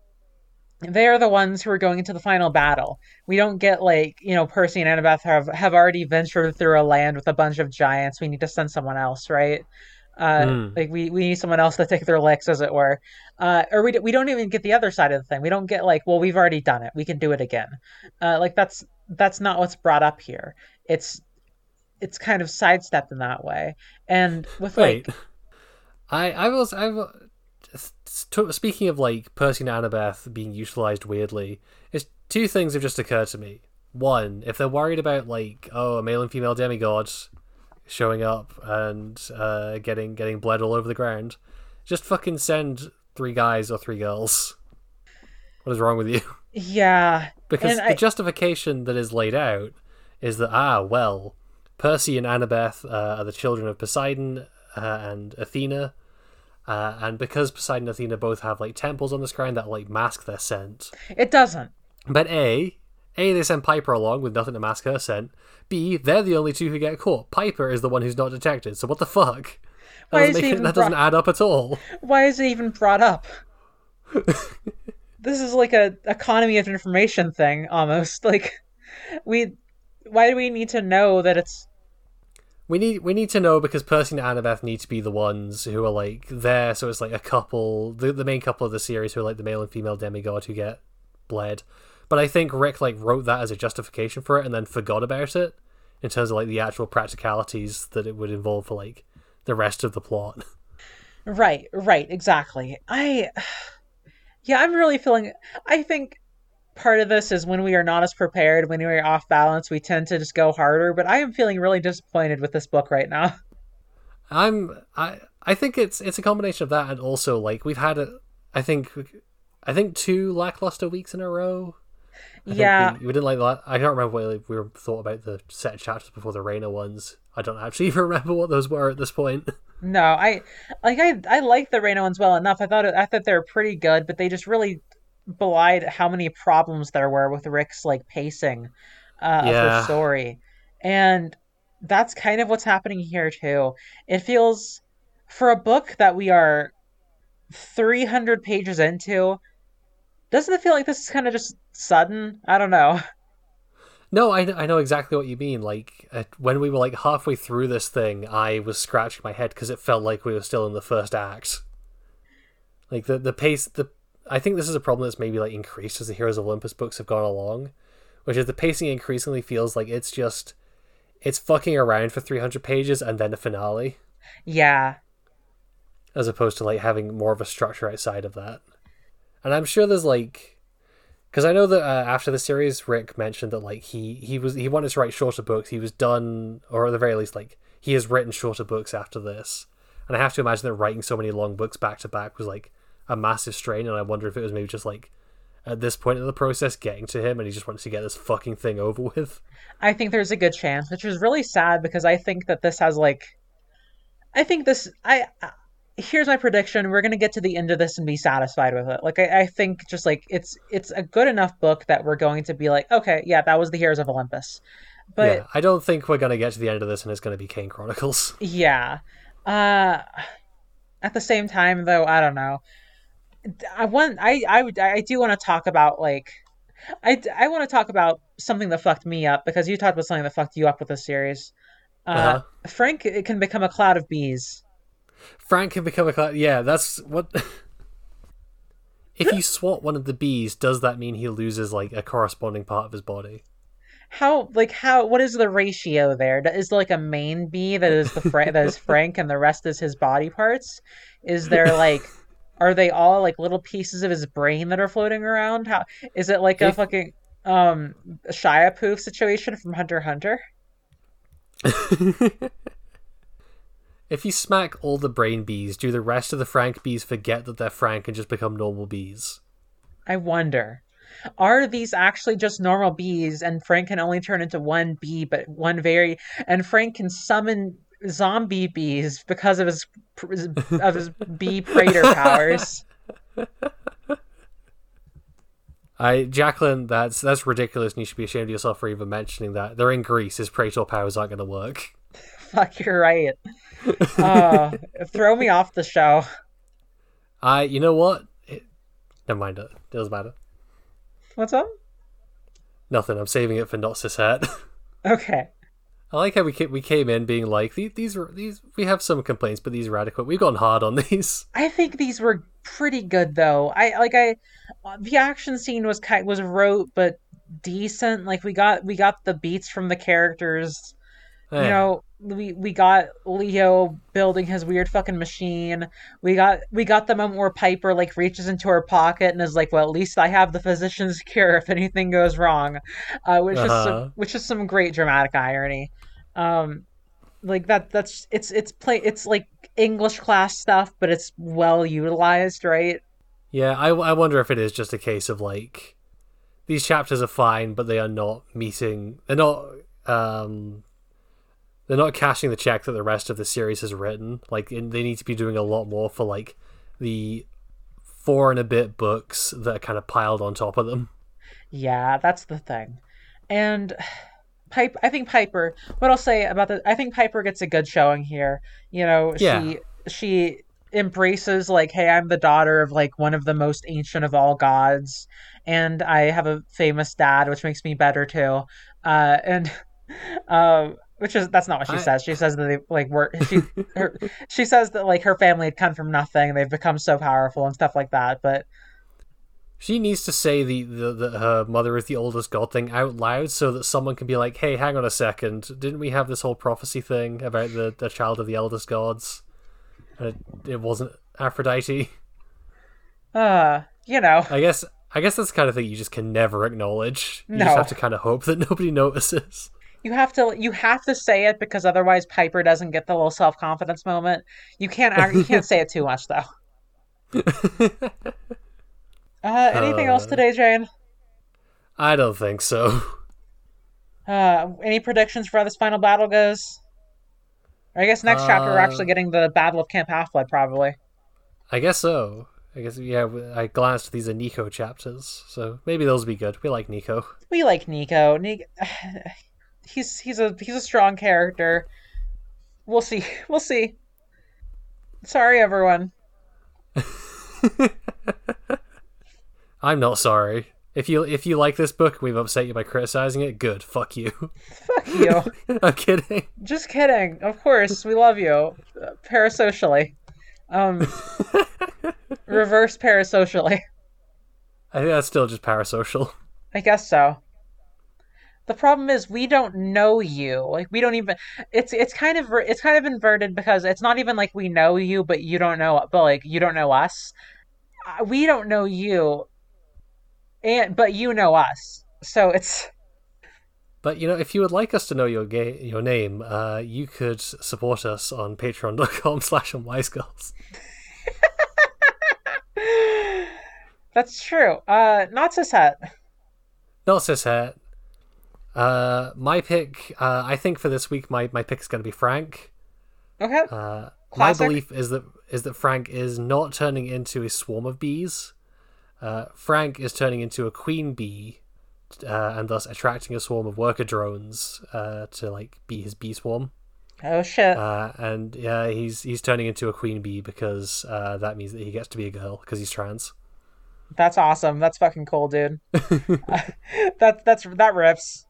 they're the ones who are going into the final battle. We don't get like, you know, Percy and Annabeth have have already ventured through a land with a bunch of giants. We need to send someone else, right? Uh, Mm. Like we, we need someone else to take their licks, as it were. Uh, or we, we don't even get the other side of the thing. We don't get like, well, we've already done it. We can do it again. Uh, like that's that's not what's brought up here. It's it's kind of sidestepped in that way. And with Wait, like I I was I speaking of like Percy and Annabeth being utilized weirdly. It's two things have just occurred to me. One, if they're worried about like oh a male and female demigod showing up and uh, getting getting bled all over the ground, just fucking send three guys or three girls. What is wrong with you? yeah, Because And the I- justification that is laid out is that ah well, Percy and Annabeth uh, are the children of Poseidon uh, and Athena, uh, and because Poseidon and Athena both have like temples on the ground that like mask their scent. it doesn't. But a a they send Piper along with nothing to mask her scent. B they're the only two who get caught. Piper is the one who's not detected. So what the fuck? That Why doesn't, is it it- even that doesn't brought- add up at all. Why is it even brought up? this is like a economy of information thing almost. Like we why do we need to know that it's We need we need to know because Percy and Annabeth need to be the ones who are like there, so it's like a couple, the the main couple of the series who are like the male and female demigod who get bled. But I think Rick like wrote that as a justification for it and then forgot about it in terms of like the actual practicalities that it would involve for like the rest of the plot. Right, right, exactly. I Yeah, I'm really feeling I think part of this is when we are not as prepared, when we are off balance, we tend to just go harder, but I am feeling really disappointed with this book right now. I'm I I think it's it's a combination of that and also like we've had a I think I think two lackluster weeks in a row. I yeah. we, we didn't like that. I don't remember what we were thought about the set of chapters before the Reyna ones. I don't actually even remember what those were at this point. No, I like I I like the Reyna ones well enough. I thought it, I thought they were pretty good, but they just really belied how many problems there were with Rick's like pacing uh, of Yeah. her story, and that's kind of what's happening here too. It feels for a book that we are three hundred pages into, doesn't it feel like this is kind of just sudden? I don't know. No, I, I know exactly what you mean. Like uh, when we were like halfway through this thing, I was scratching my head because it felt like we were still in the first act. Like the the pace, the I think this is a problem that's maybe like increased as the Heroes of Olympus books have gone along, which is the pacing increasingly feels like it's just it's fucking around for three hundred pages and then a finale, Yeah, as opposed to like having more of a structure outside of that. And I'm sure there's like because I know that uh, after the series, Rick mentioned that like he he was he wanted to write shorter books. He was done, or at the very least, like he has written shorter books after this. And I have to imagine that writing so many long books back to back was like a massive strain. And I wonder if it was maybe just like at this point in the process getting to him, and he just wanted to get this fucking thing over with. I think there's a good chance, which is really sad because I think that this has like, I think this. I I- here's my prediction: we're gonna get to the end of this and be satisfied with it. Like I, I think just like it's it's a good enough book that we're going to be like, okay, yeah, that was the Heroes of Olympus. But yeah, I don't think we're gonna get to the end of this and it's gonna be Kane Chronicles. yeah, uh, at the same time though, I don't know. I want I I would I do want to talk about like. I, I want to talk about something that fucked me up because you talked about something that fucked you up with this series. Uh, Uh-huh. Frank it can become a cloud of bees. Frank can become a cloud. Yeah, that's what. if you swat one of the bees, does that mean he loses like a corresponding part of his body? How like how what is the ratio there? Is there like a main bee that is the Fra- that is Frank and the rest is his body parts? Is there like are they all like little pieces of his brain that are floating around? How is it like a If- fucking um Shaiapouf situation from Hunter Hunter? If you smack all the brain bees, do the rest of the Frank bees forget that they're Frank and just become normal bees? I wonder. Are these actually just normal bees and Frank can only turn into one bee but one very and Frank can summon zombie bees because of his of his bee praetor powers? I Jacqueline, that's that's ridiculous, and you should be ashamed of yourself for even mentioning that. They're in Greece. His Praetor powers aren't going to work. Fuck, you're right. Oh, throw me off the show. I, you know what? It, never mind it. It doesn't matter. What's up? Nothing. I'm saving it for not cishet. Okay. I like how we came, we came in being like these these were these we have some complaints, but these are adequate. We've gone hard on these. I think these were pretty good though. I like I the action scene was kind was rote but decent. Like we got we got the beats from the characters. You eh. know, we we got Leo building his weird fucking machine. We got we got the moment where Piper like reaches into her pocket and is like, "Well, at least I have the physician's cure if anything goes wrong," uh, which is Uh-huh. some, which is some great dramatic irony. Um, like that that's it's it's play it's like English class stuff, but it's well utilized, right? Yeah, I, I wonder if it is just a case of like these chapters are fine, but they are not meeting. They're not. Um, they're not cashing the check that the rest of the series has written. Like they need to be doing a lot more for like the four and a bit books that are kind of piled on top of them. Yeah, that's the thing. And Pipe I think Piper what I'll say about the I think Piper gets a good showing here. You know, Yeah. she she embraces like, hey, I'm the daughter of like one of the most ancient of all gods, and I have a famous dad, which makes me better too. Uh and um which is that's not what she I- says. She says that they like were she her, she says that like her family had come from nothing, and they've become so powerful and stuff like that. But She needs to say the, the, the her mother is the oldest god thing out loud so that someone can be like, "Hey, hang on a second! Didn't we have this whole prophecy thing about the, the child of the eldest gods? And it, it wasn't Aphrodite." uh, you know, I guess I guess that's the kind of thing you just can never acknowledge. You No. just have to kind of hope that nobody notices. You have to you have to say it because otherwise Piper doesn't get the little self confidence moment. You can't you can't say it too much though. Uh, anything else Uh. today, Jane? I don't think so. Uh, any predictions for how this final battle goes? I guess next chapter we're Uh, actually getting the Battle of Camp Half Blood, probably. I guess so. I guess yeah. I glanced at these are Nico chapters, so maybe those will be good. We like Nico. We like Nico. Nico, he's he's a he's a strong character. We'll see. We'll see. Sorry, everyone. I'm not sorry. If you if you like this book we've upset you by criticizing it, good. Fuck you. Fuck you. I'm kidding. Just kidding. Of course, we love you. Uh, parasocially. Um, reverse parasocially. I think that's still just parasocial. I guess so. The problem is we don't know you. Like we don't even. It's it's kind of it's kind of inverted because it's not even like we know you, but you don't know. But like you don't know us. Uh, We don't know you, and but you know us. So it's But you know, if you would like us to know your ga- your name, uh, you could support us on patreon.com slash unwisegirls. that's true. Uh, not cishet. Not cishet. Uh, my pick, uh, I think for this week, my, my pick is going to be Frank. Okay. Uh, my belief is that is that Frank is not turning into a swarm of bees. Uh, Frank is turning into a queen bee, uh, and thus attracting a swarm of worker drones uh, to like be his bee swarm. Oh shit. Uh, and yeah, he's he's turning into a queen bee because uh, that means that he gets to be a girl because he's trans. That's awesome. That's fucking cool, dude. that that's that rips.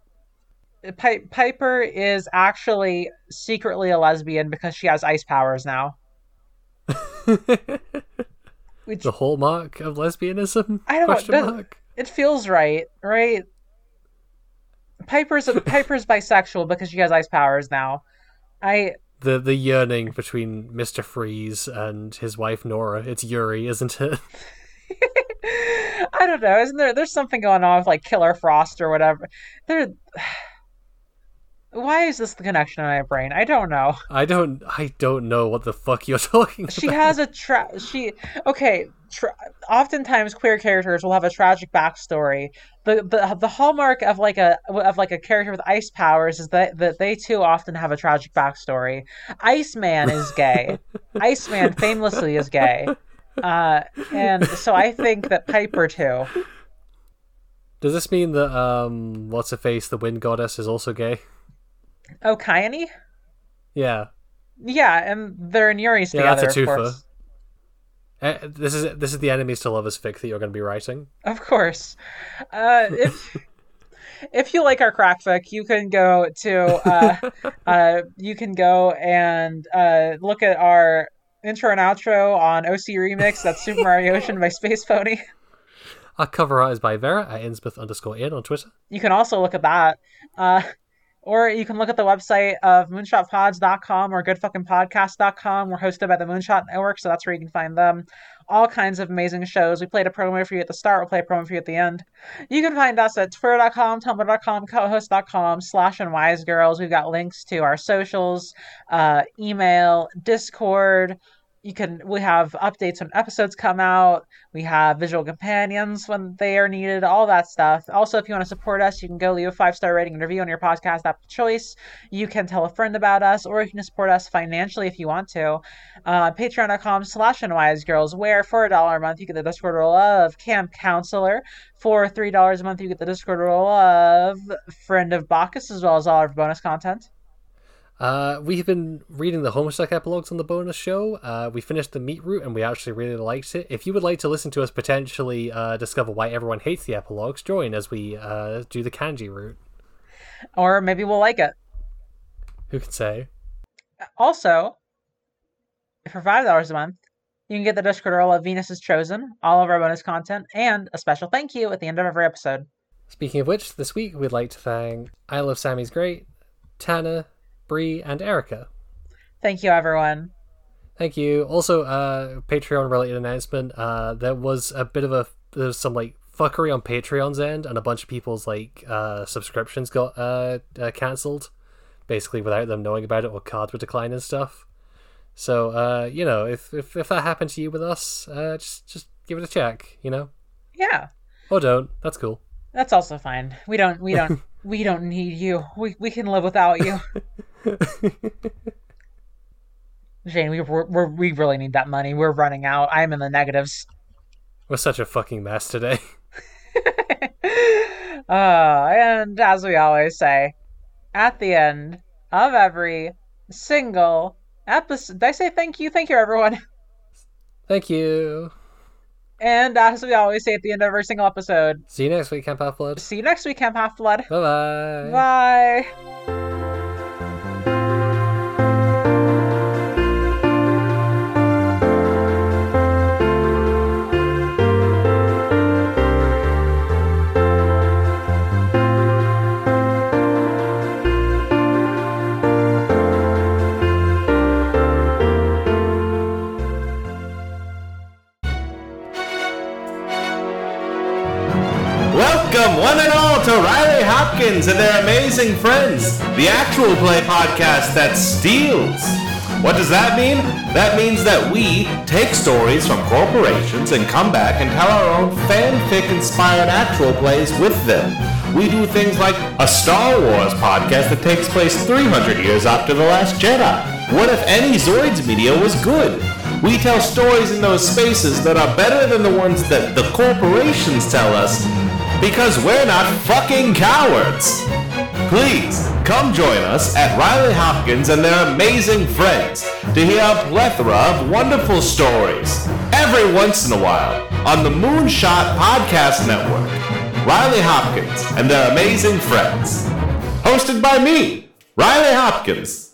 Pi- Piper is actually secretly a lesbian because she has ice powers now. Which the hallmark of lesbianism? I don't know, Question does- mark. it feels right, right? Piper's Piper's bisexual because she has ice powers now. I The the yearning between Mister Freeze and his wife Nora. It's Yuri, isn't it? I don't know. Isn't there? There's something going on with like Killer Frost or whatever. There. Why is this the connection in my brain? I don't know. I don't I don't know what the fuck you're talking about. She about. has a tra- she okay. Tra- oftentimes, queer characters will have a tragic backstory. The, the the hallmark of like a of like a character with ice powers is that that they too often have a tragic backstory. Iceman is gay. Iceman famously is gay. Uh, and so I think that Piper too. Does this mean that um what's her face, the wind goddess, is also gay? Oh, Khione? Yeah. Yeah, and they're in Yuri's Yeah, that's together, a of twofer. course. Uh, this is this is the enemies to lovers fic that you're going to be writing. Of course. Uh, if if you like our crack fic, you can go to uh, uh, you can go and uh, look at our intro and outro on OC Remix. That's Super Mariocean by spacepony. Our cover art is by Vera at Innsmouth underscore in on Twitter. You can also look at that. Or you can look at the website of moonshotpods.com or goodfuckingpodcast.com. We're hosted by the Moonshot Network, so that's where you can find them. All kinds of amazing shows. We played a promo for you at the start, we'll play a promo for you at the end. You can find us at twitter.com, tumblr.com, cohost.com, slash unwise girls. We've got links to our socials, uh, email, Discord, you can we have updates when episodes come out. We have visual companions when they are needed all that stuff. Also if you want to support us you can go leave a five star rating and review on your podcast app of choice. You can tell a friend about us or you can support us financially if you want to. Uh, patreon.com slash wise girls where for a dollar a month you get the discord role of camp counselor. For three dollars a month you get the discord role of friend of bacchus as well as all our bonus content uh, we have been reading the Homestuck epilogues on the bonus show. Uh, we finished the meat route and we actually really liked it. If you would like to listen to us potentially uh, discover why everyone hates the epilogues, join as we uh, do the Candy route. Or maybe we'll like it. Who can say? Also, for five dollars a month, you can get the Discord role of Venus is Chosen, all of our bonus content, and a special thank you at the end of every episode. Speaking of which, this week we'd like to thank I Love Sammy's Great, Tana, Bree, and Erica. Thank you, everyone. Thank you. Also, uh, Patreon related announcement. Uh, there was a bit of a there's some like fuckery on Patreon's end, and a bunch of people's like uh, subscriptions got uh, uh cancelled, basically without them knowing about it, or cards were declined and stuff. So, uh, you know, if, if if that happened to you with us, uh, just just give it a check. You know. Yeah. Or don't. That's cool. That's also fine. We don't. We don't. we don't need you. We we can live without you. Jane, we we're, we really need that money. We're running out. I'm in the negatives. We're such a fucking mess today. uh, and as we always say, at the end of every single episode, did I say thank you? Thank you, everyone. Thank you. And as we always say at the end of every single episode, see you next week, Camp Half Blood. See you next week, Camp Half Blood. Bye-bye. Bye. Amazing friends, the actual play podcast that steals. What does that mean? That means that we take stories from corporations and come back and tell our own fanfic inspired actual plays with them. We do things like a Star Wars podcast that takes place 300 years after The Last Jedi. What if any Zoids media was good? We tell stories in those spaces that are better than the ones that the corporations tell us because we're not fucking cowards. Please come join us at Riley Hopkins and their amazing friends to hear a plethora of wonderful stories every once in a while on the Moonshot Podcast Network. Riley Hopkins and their amazing friends. Hosted by me, Riley Hopkins.